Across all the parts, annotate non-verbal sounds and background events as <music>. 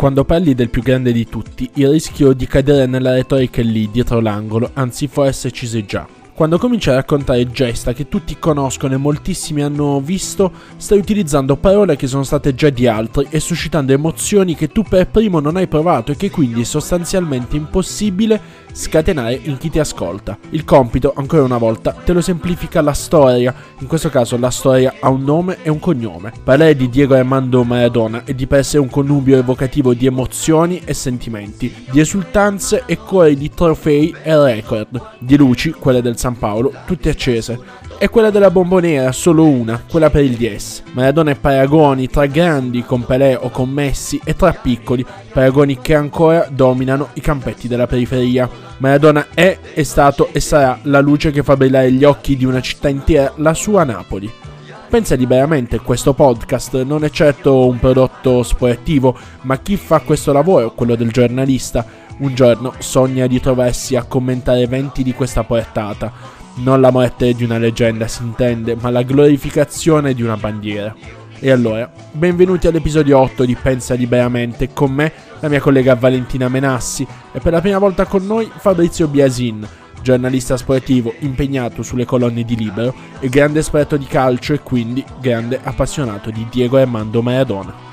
quando parli del più grande di tutti, il rischio di cadere nella retorica è lì, dietro l'angolo, anzi forse ci sei già. Quando cominci a raccontare gesta che tutti conoscono e moltissimi hanno visto, stai utilizzando parole che sono state già di altri e suscitando emozioni che tu per primo non hai provato e che quindi è sostanzialmente impossibile scatenare in chi ti ascolta. Il compito, ancora una volta, te lo semplifica la storia, in questo caso la storia ha un nome e un cognome. Parlare di Diego Armando Maradona è di per sé un connubio evocativo di emozioni e sentimenti, di esultanze e cuori di trofei e record, di luci, quelle del San Paolo, tutte accese, e quella della bomboniera, solo una, quella per il DS. Maradona e paragoni tra grandi con Pelé o con Messi e tra piccoli, paragoni che ancora dominano i campetti della periferia. Maradona è, è stato e sarà la luce che fa brillare gli occhi di una città intera, la sua Napoli. Pensa liberamente, questo podcast non è certo un prodotto sportivo, ma chi fa questo lavoro, quello del giornalista, un giorno sogna di trovarsi a commentare eventi di questa portata non la morte di una leggenda si intende, ma la glorificazione di una bandiera. E allora, benvenuti all'episodio 8 di Pensa Liberamente, con me, la mia collega Valentina Menassi e per la prima volta con noi Fabrizio Biasin, giornalista sportivo impegnato sulle colonne di Libero e grande esperto di calcio e quindi grande appassionato di Diego Armando Maradona.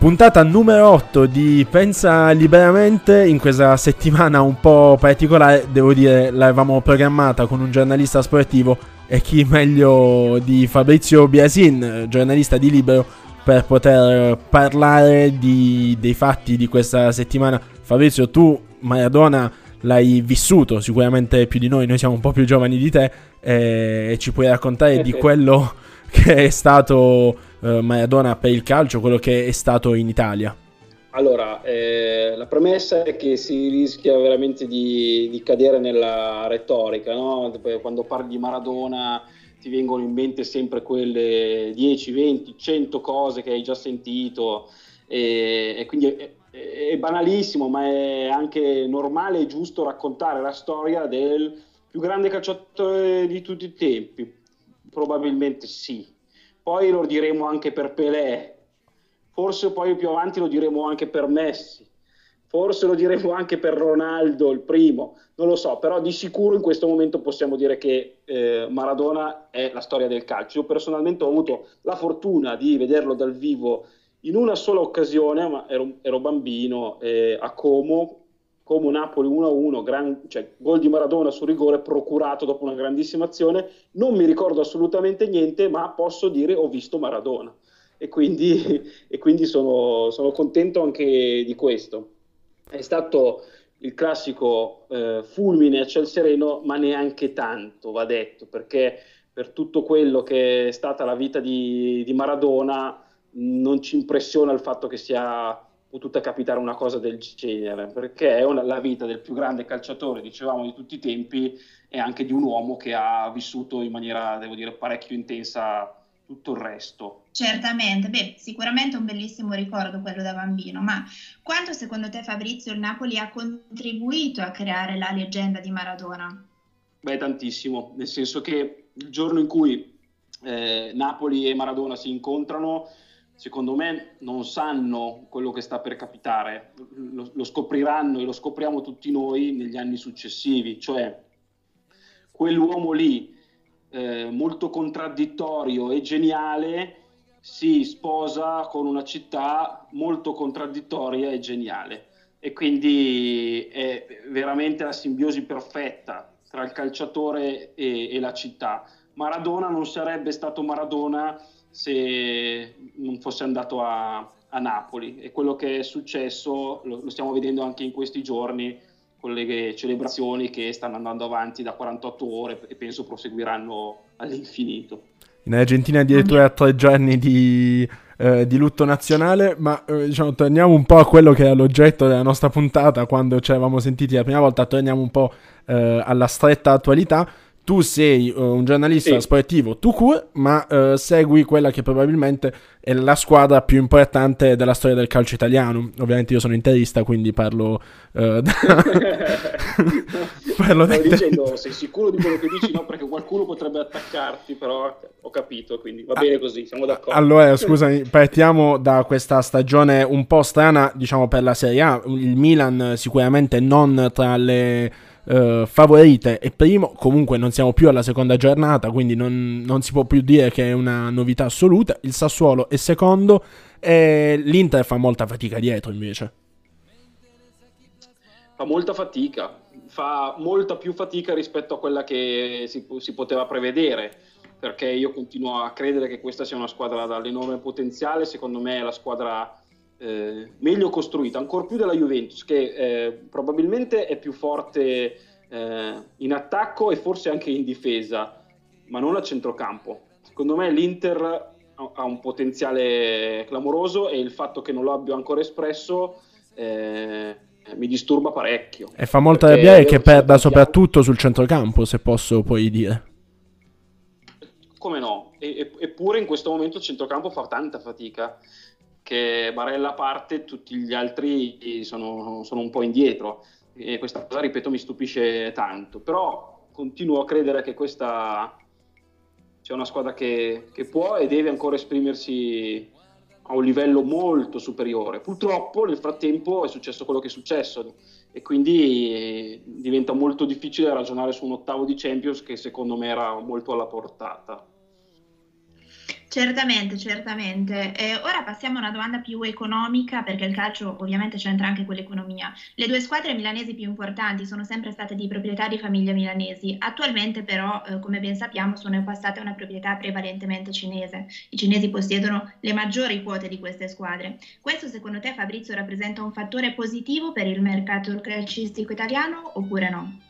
Puntata numero 8 di Pensa Liberamente, in questa settimana un po' particolare, devo dire, l'avevamo programmata con un giornalista sportivo e chi meglio di Fabrizio Biasin, giornalista di Libero, per poter parlare di, dei fatti di questa settimana. Fabrizio, tu Maradona l'hai vissuto sicuramente più di noi, noi siamo un po' più giovani di te eh, e ci puoi raccontare di quello <laughs> che è stato eh, Maradona per il calcio, quello che è stato in Italia? Allora, eh, la premessa è che si rischia veramente di, di cadere nella retorica, no? quando parli di Maradona ti vengono in mente sempre quelle 10, 20, 100 cose che hai già sentito e, e quindi è, è, banalissimo, ma è anche normale e giusto raccontare la storia del più grande calciatore di tutti i tempi. Probabilmente sì, poi lo diremo anche per Pelé, forse poi più avanti lo diremo anche per Messi, forse lo diremo anche per Ronaldo, il primo, non lo so, però di sicuro in questo momento possiamo dire che eh, Maradona è la storia del calcio. Io personalmente ho avuto la fortuna di vederlo dal vivo in una sola occasione, ma ero, ero bambino, eh, a Como, come Napoli 1-1, gran, cioè, gol di Maradona su rigore procurato dopo una grandissima azione, non mi ricordo assolutamente niente, ma posso dire ho visto Maradona e quindi, <laughs> e quindi sono, sono, contento anche di questo. È stato il classico eh, fulmine a ciel sereno, ma neanche tanto, va detto, perché per tutto quello che è stata la vita di, di Maradona non ci impressiona il fatto che sia potuta capitare una cosa del genere, perché è la vita del più grande calciatore, dicevamo, di tutti i tempi e anche di un uomo che ha vissuto in maniera, devo dire, parecchio intensa tutto il resto. Certamente, beh, sicuramente un bellissimo ricordo quello da bambino, ma quanto secondo te Fabrizio il Napoli ha contribuito a creare la leggenda di Maradona? Beh, tantissimo, nel senso che il giorno in cui eh, Napoli e Maradona si incontrano, secondo me non sanno quello che sta per capitare, lo, lo, scopriranno e lo scopriamo tutti noi negli anni successivi, cioè quell'uomo lì eh, molto contraddittorio e geniale si sposa con una città molto contraddittoria e geniale e quindi è veramente la simbiosi perfetta tra il calciatore e, e la città. Maradona non sarebbe stato Maradona se non fosse andato a, a Napoli e quello che è successo lo, lo, stiamo vedendo anche in questi giorni con le celebrazioni che stanno andando avanti da 48 ore e penso proseguiranno all'infinito. In Argentina addirittura tre giorni di, eh, di lutto nazionale, ma eh, diciamo, torniamo un po' a quello che era l'oggetto della nostra puntata quando ci eravamo sentiti la prima volta, torniamo un po' eh, alla stretta attualità tu sei uh, un giornalista sì. sportivo tu court, ma uh, segui quella che probabilmente è la squadra più importante della storia del calcio italiano. Ovviamente io sono interista, quindi parlo, uh, <laughs> da, <laughs> Parlo Stavo dicendo, sei sicuro di quello che dici? No, perché qualcuno potrebbe attaccarti, però ho capito, quindi va bene così, siamo d'accordo. Allora, scusami, partiamo da questa stagione un po' strana, diciamo, per la Serie A. Il Milan sicuramente non tra le uh, favorite è primo, comunque non siamo più alla seconda giornata, quindi non, non si può più dire che è una novità assoluta. Il Sassuolo è secondo e l'Inter fa molta fatica dietro invece. Fa molta fatica, fa molta più fatica rispetto a quella che si, si poteva prevedere perché io continuo a credere che questa sia una squadra dall'enorme potenziale, secondo me è la squadra eh, meglio costruita, ancora più della Juventus, che eh, probabilmente è più forte eh, in attacco e forse anche in difesa, ma non a centrocampo. Secondo me l'Inter ha un potenziale clamoroso e il fatto che non lo abbia ancora espresso eh, mi disturba parecchio. E fa molto arrabbiare che perda soprattutto sul centrocampo, se posso poi dire. Come no? E, eppure in questo momento il centrocampo fa tanta fatica, che Barella parte, tutti gli altri sono, sono un po' indietro. E questa cosa, ripeto, mi stupisce tanto. Però continuo a credere che questa sia una squadra che, che può e deve ancora esprimersi a un livello molto superiore. Purtroppo nel frattempo è successo quello che è successo e quindi diventa molto difficile ragionare su un ottavo di Champions che secondo me era molto alla portata. Certamente, certamente. Eh, ora passiamo a una domanda più economica, perché il calcio ovviamente c'entra anche con l'economia. Le due squadre milanesi più importanti sono sempre state di proprietà di famiglie milanesi. Attualmente però, eh, come ben sappiamo, sono passate a una proprietà prevalentemente cinese. I cinesi possiedono le maggiori quote di queste squadre. Questo secondo te Fabrizio rappresenta un fattore positivo per il mercato calcistico italiano oppure no?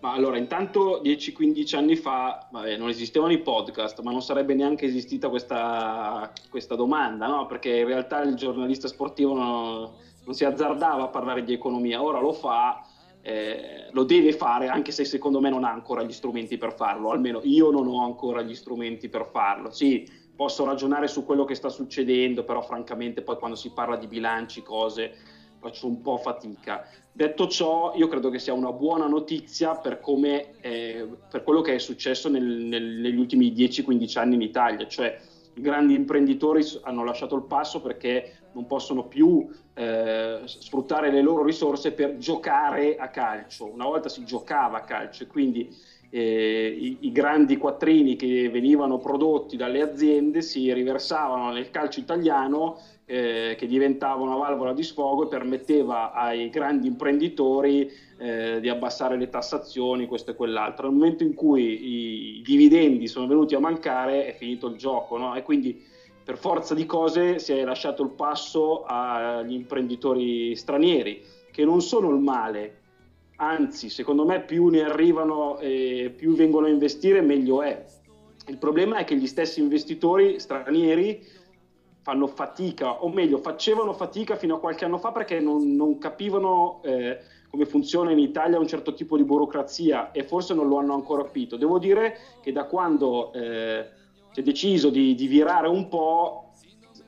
Ma allora, intanto 10-15 anni fa vabbè, non esistevano i podcast, ma non sarebbe neanche esistita questa, questa domanda, no? perché in realtà il giornalista sportivo non, non, si azzardava a parlare di economia, ora lo fa, eh, lo deve fare, anche se secondo me non ha ancora gli strumenti per farlo, almeno io non ho ancora gli strumenti per farlo. Sì, posso ragionare su quello che sta succedendo, però francamente poi quando si parla di bilanci, cose faccio un po' fatica. Detto ciò, io credo che sia una buona notizia per, come, eh, per quello che è successo nel, nel, negli ultimi 10-15 anni in Italia, cioè i grandi imprenditori hanno lasciato il passo perché non possono più eh, sfruttare le loro risorse per giocare a calcio. Una volta si giocava a calcio e quindi eh, i, i, grandi quattrini che venivano prodotti dalle aziende si riversavano nel calcio italiano eh, che diventava una valvola di sfogo e permetteva ai grandi imprenditori eh, di abbassare le tassazioni, questo e quell'altro. Nel momento in cui i dividendi sono venuti a mancare è finito il gioco no? e quindi per forza di cose si è lasciato il passo agli imprenditori stranieri che non sono il male, anzi secondo me più ne arrivano e più vengono a investire meglio è. Il problema è che gli stessi investitori stranieri fanno fatica, o meglio, facevano fatica fino a qualche anno fa perché non, non capivano eh, come funziona in Italia un certo tipo di burocrazia e forse non lo hanno ancora capito. Devo dire che da quando eh, si è deciso di, di virare un po',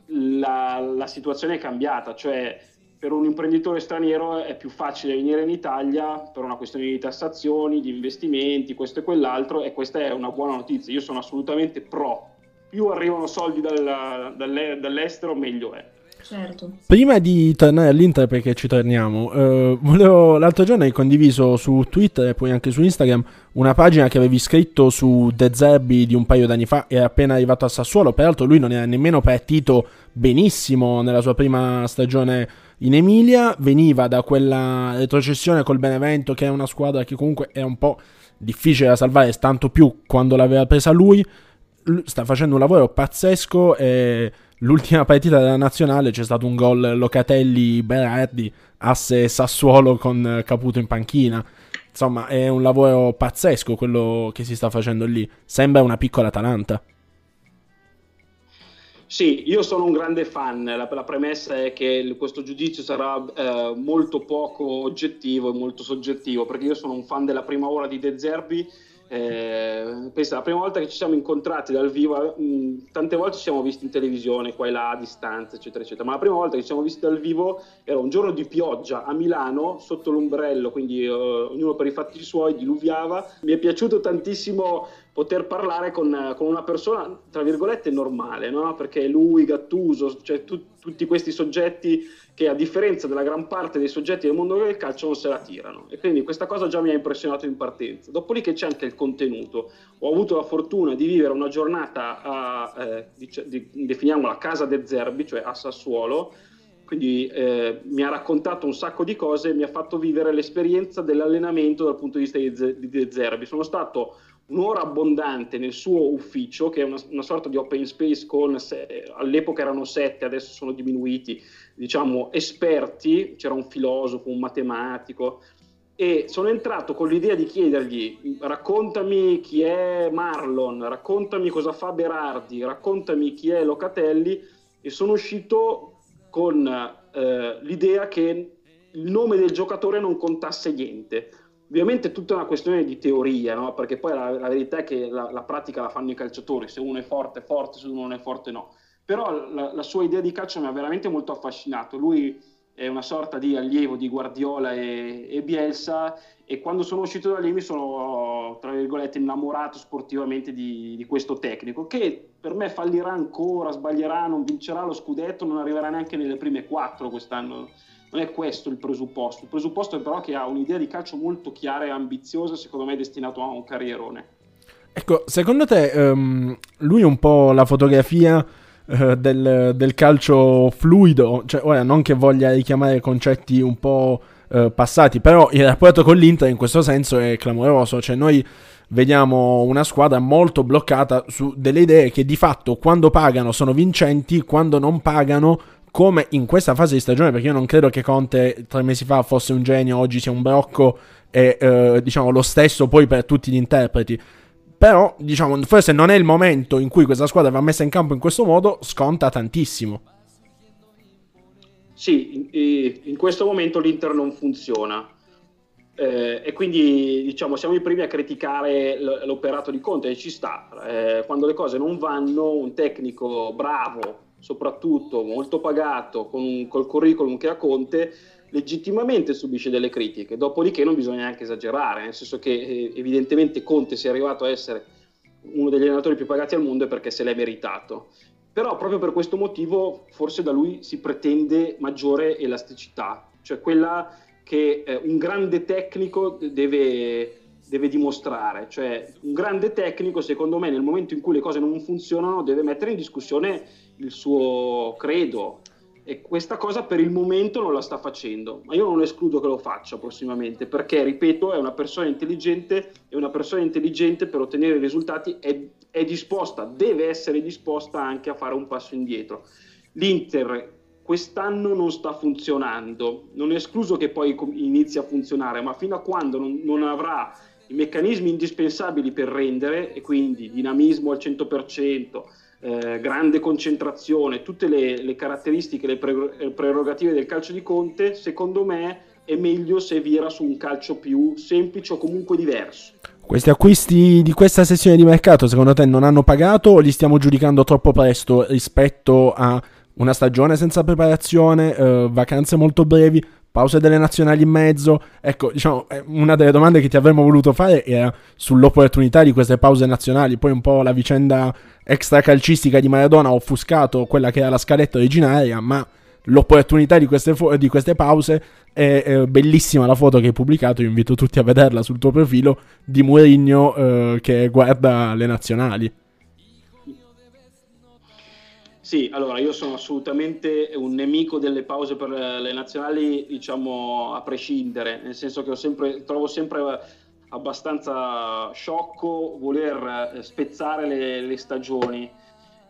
la, la, situazione è cambiata, cioè per un imprenditore straniero è più facile venire in Italia per una questione di tassazioni, di investimenti, questo e quell'altro, e questa è una buona notizia. Io sono assolutamente pro più arrivano soldi dal, dall'estero, meglio è. Certo. Prima di tornare all'Inter, perché ci torniamo, eh, volevo, l'altro giorno hai condiviso su Twitter e poi anche su Instagram una pagina che avevi scritto su De Zerbi di un paio d'anni fa, è appena arrivato a Sassuolo, peraltro lui non era nemmeno partito benissimo nella sua prima stagione in Emilia, veniva da quella retrocessione col Benevento che è una squadra che comunque è un po' difficile da salvare, tanto più quando l'aveva presa lui sta facendo un lavoro pazzesco e l'ultima partita della nazionale c'è stato un gol Locatelli-Berardi, asse Sassuolo con Caputo in panchina. Insomma, è un lavoro pazzesco quello che si sta facendo lì. Sembra una piccola Atalanta. Sì, io sono un grande fan, la, la premessa è che questo giudizio sarà eh, molto poco oggettivo e molto soggettivo, perché io sono un fan della prima ora di De Zerbi Eh, pensa, la prima volta che ci siamo incontrati dal vivo, mh, mm, tante volte ci siamo visti in televisione, qua e là, a distanza, eccetera, eccetera, ma la prima volta che ci siamo visti dal vivo era un giorno di pioggia a Milano, sotto l'ombrello, quindi uh, ognuno per i fatti suoi, diluviava. Mi è piaciuto tantissimo poter parlare con, con una persona, tra virgolette, normale, no? perché lui, Gattuso, cioè tu, tutti questi soggetti che a differenza della gran parte dei soggetti del mondo del calcio non se la tirano e quindi questa cosa già mi ha impressionato in partenza. Dopodiché c'è anche il contenuto. Ho avuto la fortuna di vivere una giornata a, eh, di, di, definiamola Casa de Zerbi, cioè a Sassuolo, quindi eh, mi ha raccontato un sacco di cose e mi ha fatto vivere l'esperienza dell'allenamento dal punto di vista di, di Zerbi. Sono stato un'ora abbondante nel suo ufficio, che è una, una sorta di open space con, all'epoca erano sette, adesso sono diminuiti, diciamo, esperti, c'era un filosofo, un matematico, e sono entrato con l'idea di chiedergli raccontami chi è Marlon, raccontami cosa fa Berardi, raccontami chi è Locatelli e sono uscito con eh, l'idea che il nome del giocatore non contasse niente Ovviamente è tutta una questione di teoria, no? perché poi la, la, verità è che la, la, pratica la fanno i calciatori, se uno è forte è forte, se uno non è forte no. Però la, la, sua idea di calcio mi ha veramente molto affascinato. Lui è una sorta di allievo di Guardiola e, e Bielsa e quando sono uscito da lì mi sono, tra virgolette, innamorato sportivamente di, di questo tecnico che per me fallirà ancora, sbaglierà, non vincerà lo scudetto, non arriverà neanche nelle prime quattro quest'anno non è questo il presupposto. Il presupposto è però che ha un'idea di calcio molto chiara e ambiziosa, secondo me destinato a un carrierone. Ecco, secondo te um, lui è un po' la fotografia uh, del, del, calcio fluido, cioè ora non che voglia richiamare concetti un po' uh, passati, però il rapporto con l'Inter in questo senso è clamoroso, cioè noi vediamo una squadra molto bloccata su delle idee che di fatto quando pagano sono vincenti, quando non pagano come in questa fase di stagione, perché io non credo che Conte tre mesi fa fosse un genio, oggi sia un brocco e eh, diciamo lo stesso poi per tutti gli interpreti. Però, diciamo, forse non è il momento in cui questa squadra va messa in campo in questo modo, sconta tantissimo. Sì, in, questo momento l'Inter non funziona. Eh, e quindi diciamo siamo i primi a criticare l'operato di Conte e ci sta. Eh, quando le cose non vanno, un tecnico bravo soprattutto molto pagato, un, col curriculum che ha Conte, legittimamente subisce delle critiche. Dopodiché non bisogna neanche esagerare, nel senso che eh, evidentemente Conte si è arrivato a essere uno degli allenatori più pagati al mondo perché se l'è meritato. Però proprio per questo motivo forse da lui si pretende maggiore elasticità, cioè quella che eh, un grande tecnico deve, deve dimostrare. Cioè un grande tecnico, secondo me, nel momento in cui le cose non funzionano, deve mettere in discussione il suo credo. E questa cosa per il momento non la sta facendo, ma io non escludo che lo faccia prossimamente perché, ripeto, è una persona intelligente e una persona intelligente per ottenere risultati è, è disposta, deve essere disposta anche a fare un passo indietro. L'Inter quest'anno non sta funzionando, non è escluso che poi inizi a funzionare, ma fino a quando non, non avrà i meccanismi indispensabili per rendere, e quindi dinamismo al 100%, eh, grande concentrazione, tutte le, le caratteristiche, le prerogative del calcio di Conte, secondo me è meglio se vira su un calcio più semplice o comunque diverso. Questi acquisti di questa sessione di mercato secondo te non hanno pagato o li stiamo giudicando troppo presto rispetto a una stagione senza preparazione, eh, vacanze molto brevi? Pause delle nazionali in mezzo. Ecco, diciamo, una delle domande che ti avremmo voluto fare era sull'opportunità di queste pause nazionali. Poi un po' la vicenda extracalcistica di Maradona ha offuscato quella che era la scaletta originaria, ma l'opportunità di queste, fo- di queste pause è, è, bellissima la foto che hai pubblicato, io invito tutti a vederla sul tuo profilo, di Mourinho eh, che guarda le nazionali. Sì, allora io sono assolutamente un nemico delle pause per le nazionali, diciamo a prescindere, nel senso che sempre, trovo sempre abbastanza sciocco voler eh, spezzare le, le stagioni.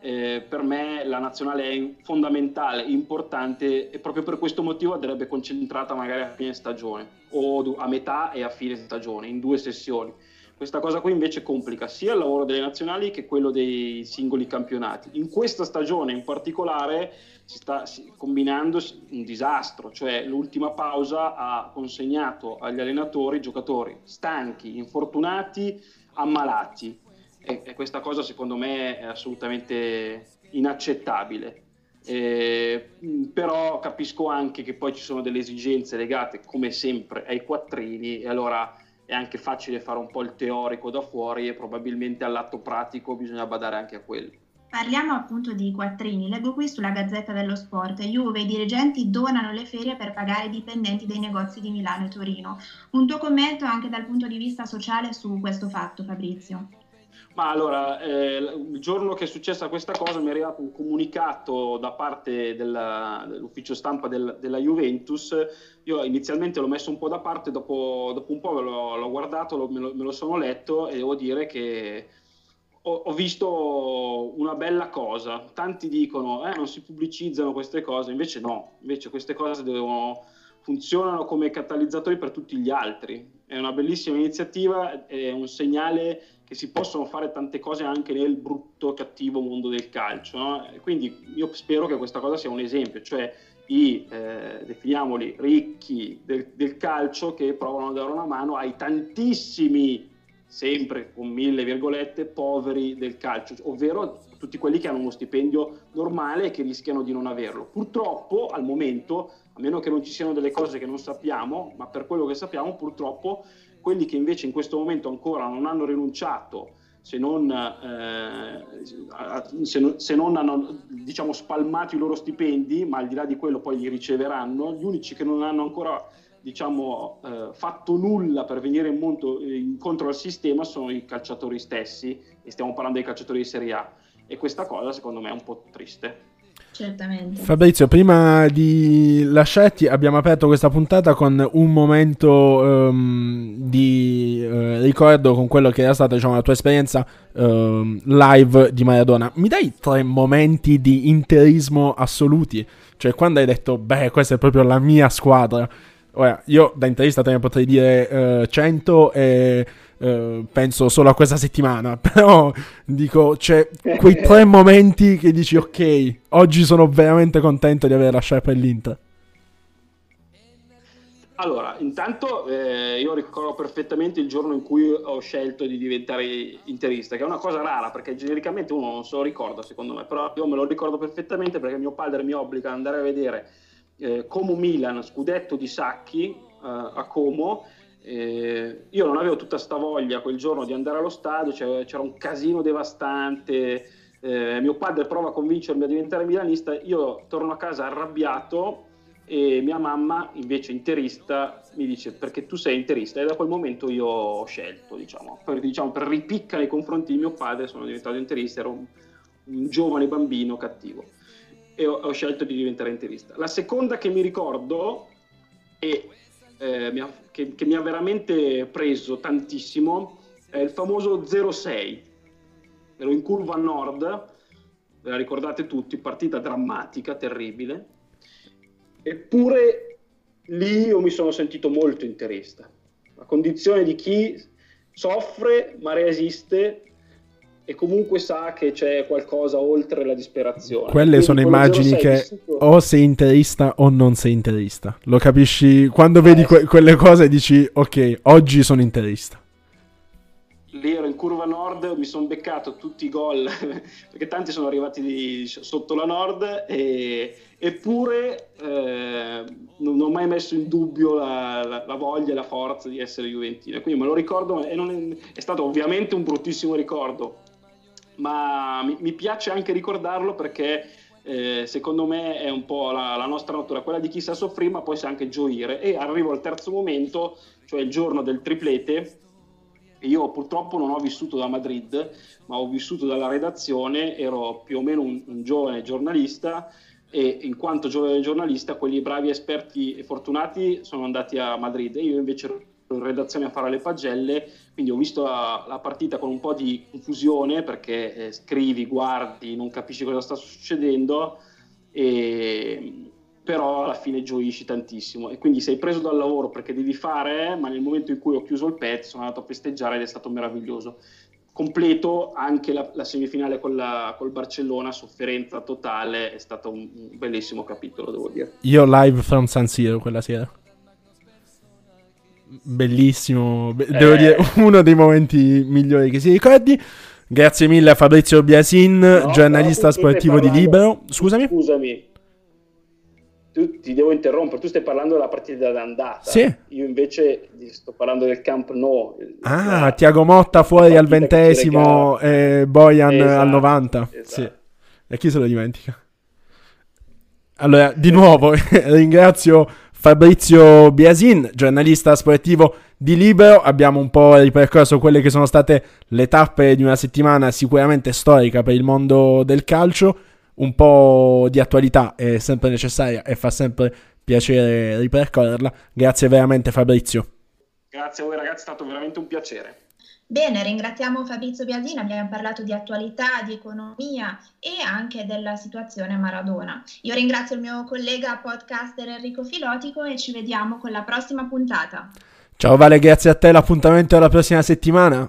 Eh, per me la nazionale è fondamentale, importante e proprio per questo motivo andrebbe concentrata magari a fine stagione o a metà e a fine stagione, in due sessioni questa cosa qui invece complica sia il lavoro delle nazionali che quello dei singoli campionati. In questa stagione in particolare si sta combinando un disastro, cioè l'ultima pausa ha consegnato agli allenatori giocatori stanchi, infortunati, ammalati e, e questa cosa secondo me è assolutamente inaccettabile. Eh, però capisco anche che poi ci sono delle esigenze legate come sempre ai quattrini e allora è anche facile fare un po' il teorico da fuori e probabilmente all'atto pratico bisogna badare anche a quello. Parliamo appunto di quattrini. Leggo qui sulla Gazzetta dello Sport. Juve i dirigenti donano le ferie per pagare i dipendenti dei negozi di Milano e Torino. Un tuo commento anche dal punto di vista sociale su questo fatto, Fabrizio? Ma allora, eh, il giorno che è successa questa cosa mi è arrivato un comunicato da parte della, dell'ufficio stampa del, della Juventus. Io inizialmente l'ho messo un po' da parte, dopo, dopo un po' l'ho, l'ho guardato, lo, me, lo, me, lo, sono letto e devo dire che ho, ho, visto una bella cosa. Tanti dicono eh, non si pubblicizzano queste cose, invece no, invece queste cose devono, funzionano come catalizzatori per tutti gli altri. È una bellissima iniziativa, è un segnale che si possono fare tante cose anche nel brutto, cattivo mondo del calcio. No? Quindi io spero che questa cosa sia un esempio, cioè i, eh, definiamoli, ricchi del, del calcio che provano a dare una mano ai tantissimi sempre con mille virgolette, poveri del calcio, ovvero tutti quelli che hanno uno stipendio normale e che rischiano di non averlo. Purtroppo al momento, a meno che non ci siano delle cose che non sappiamo, ma per quello che sappiamo, purtroppo quelli che invece in questo momento ancora non hanno rinunciato, se non, eh, se se non hanno diciamo, spalmato i loro stipendi, ma al di là di quello poi li riceveranno, gli unici che non hanno ancora diciamo, eh, fatto nulla per venire in monto, incontro al sistema sono i calciatori stessi, e stiamo parlando dei calciatori di Serie A, e questa cosa secondo me è un po' triste. Certamente. Fabrizio, prima di lasciarti abbiamo aperto questa puntata con un momento um, di uh, ricordo con quello che era stata diciamo, la tua esperienza uh, live di Maradona. Mi dai tre momenti di interismo assoluti? Cioè quando hai detto, beh, questa è proprio la mia squadra Ora, io da interista te ne potrei dire uh, eh, 100 e uh, penso solo a questa settimana, <laughs> però dico, c'è quei <laughs> tre momenti che dici ok, oggi sono veramente contento di aver lasciato per l'Inter. Allora, intanto eh, io ricordo perfettamente il giorno in cui ho scelto di diventare interista, che è una cosa rara perché genericamente uno non se lo ricorda secondo me, però io me lo ricordo perfettamente perché mio padre mi obbliga ad andare a vedere eh, Como Milan, scudetto di Sacchi eh, a Como. Eh, io non avevo tutta sta voglia quel giorno di andare allo stadio, cioè, c'era un casino devastante. Eh, mio padre prova a convincermi a diventare milanista. Io torno a casa arrabbiato e mia mamma, invece interista, mi dice perché tu sei interista. E da quel momento io ho scelto, diciamo, per, diciamo, per ripicca nei confronti di mio padre, sono diventato interista. Ero un, un giovane bambino cattivo e ho, ho, scelto di diventare interista. La seconda che mi ricordo e eh, mi ha, che, che, mi ha veramente preso tantissimo è il famoso 06. Ero in curva a nord, ve la ricordate tutti, partita drammatica, terribile. Eppure lì io mi sono sentito molto interista. La condizione di chi soffre ma resiste e comunque sa che c'è qualcosa oltre la disperazione. Quelle Quindi sono immagini che vissuto... o sei interista o non sei interista. Lo capisci quando eh, vedi que- quelle cose dici ok, oggi sono interista. Lì ero in curva nord, mi sono beccato tutti i gol <laughs> perché tanti sono arrivati di, sotto la nord e, eppure eh, non ho mai messo in dubbio la, la, la, voglia e la forza di essere juventino. Quindi me lo ricordo e è, è stato ovviamente un bruttissimo ricordo ma mi, mi piace anche ricordarlo perché eh, secondo me è un po' la, la, nostra natura, quella di chi sa soffrire ma poi sa anche gioire. E arrivo al terzo momento, cioè il giorno del triplete. Io purtroppo non ho vissuto da Madrid, ma ho vissuto dalla redazione, ero più o meno un, un giovane giornalista e in quanto giovane giornalista quelli bravi, esperti e fortunati sono andati a Madrid e io invece in redazione a fare le pagelle, quindi ho visto la, la partita con un po' di confusione perché eh, scrivi, guardi, non capisci cosa sta succedendo, e, però alla fine gioisci tantissimo e quindi sei preso dal lavoro perché devi fare, ma nel momento in cui ho chiuso il pezzo sono andato a festeggiare ed è stato meraviglioso. Completo anche la, la semifinale con la, col Barcellona, sofferenza totale, è stato un, un bellissimo capitolo, devo dire. Io live from San Siro quella sera bellissimo, be- devo eh. dire <laughs> uno dei momenti migliori che si ricordi. Grazie mille a Fabrizio Biasin, no, giornalista no, sportivo parlando... di Libero. Scusami. Scusami. Tu, ti devo interrompere, tu stai parlando della partita d'andata. Sì. Io invece sto parlando del Camp No. Ah, la, Tiago Motta fuori al ventesimo e Bojan esatto, al 90. Esatto. Sì. E chi se lo dimentica? Allora, di nuovo <laughs> ringrazio Fabrizio Biasin, giornalista sportivo di Libero. Abbiamo un po' ripercorso quelle che sono state le tappe di una settimana sicuramente storica per il mondo del calcio. Un po' di attualità è sempre necessaria e fa sempre piacere ripercorrerla. Grazie veramente Fabrizio. Grazie a voi ragazzi, è stato veramente un piacere. Bene, ringraziamo Fabrizio Biasini, abbiamo parlato di attualità, di economia e anche della situazione Maradona. Io ringrazio il mio collega podcaster Enrico Filotico e ci vediamo con la prossima puntata. Ciao Vale, grazie a te, l'appuntamento è la prossima settimana.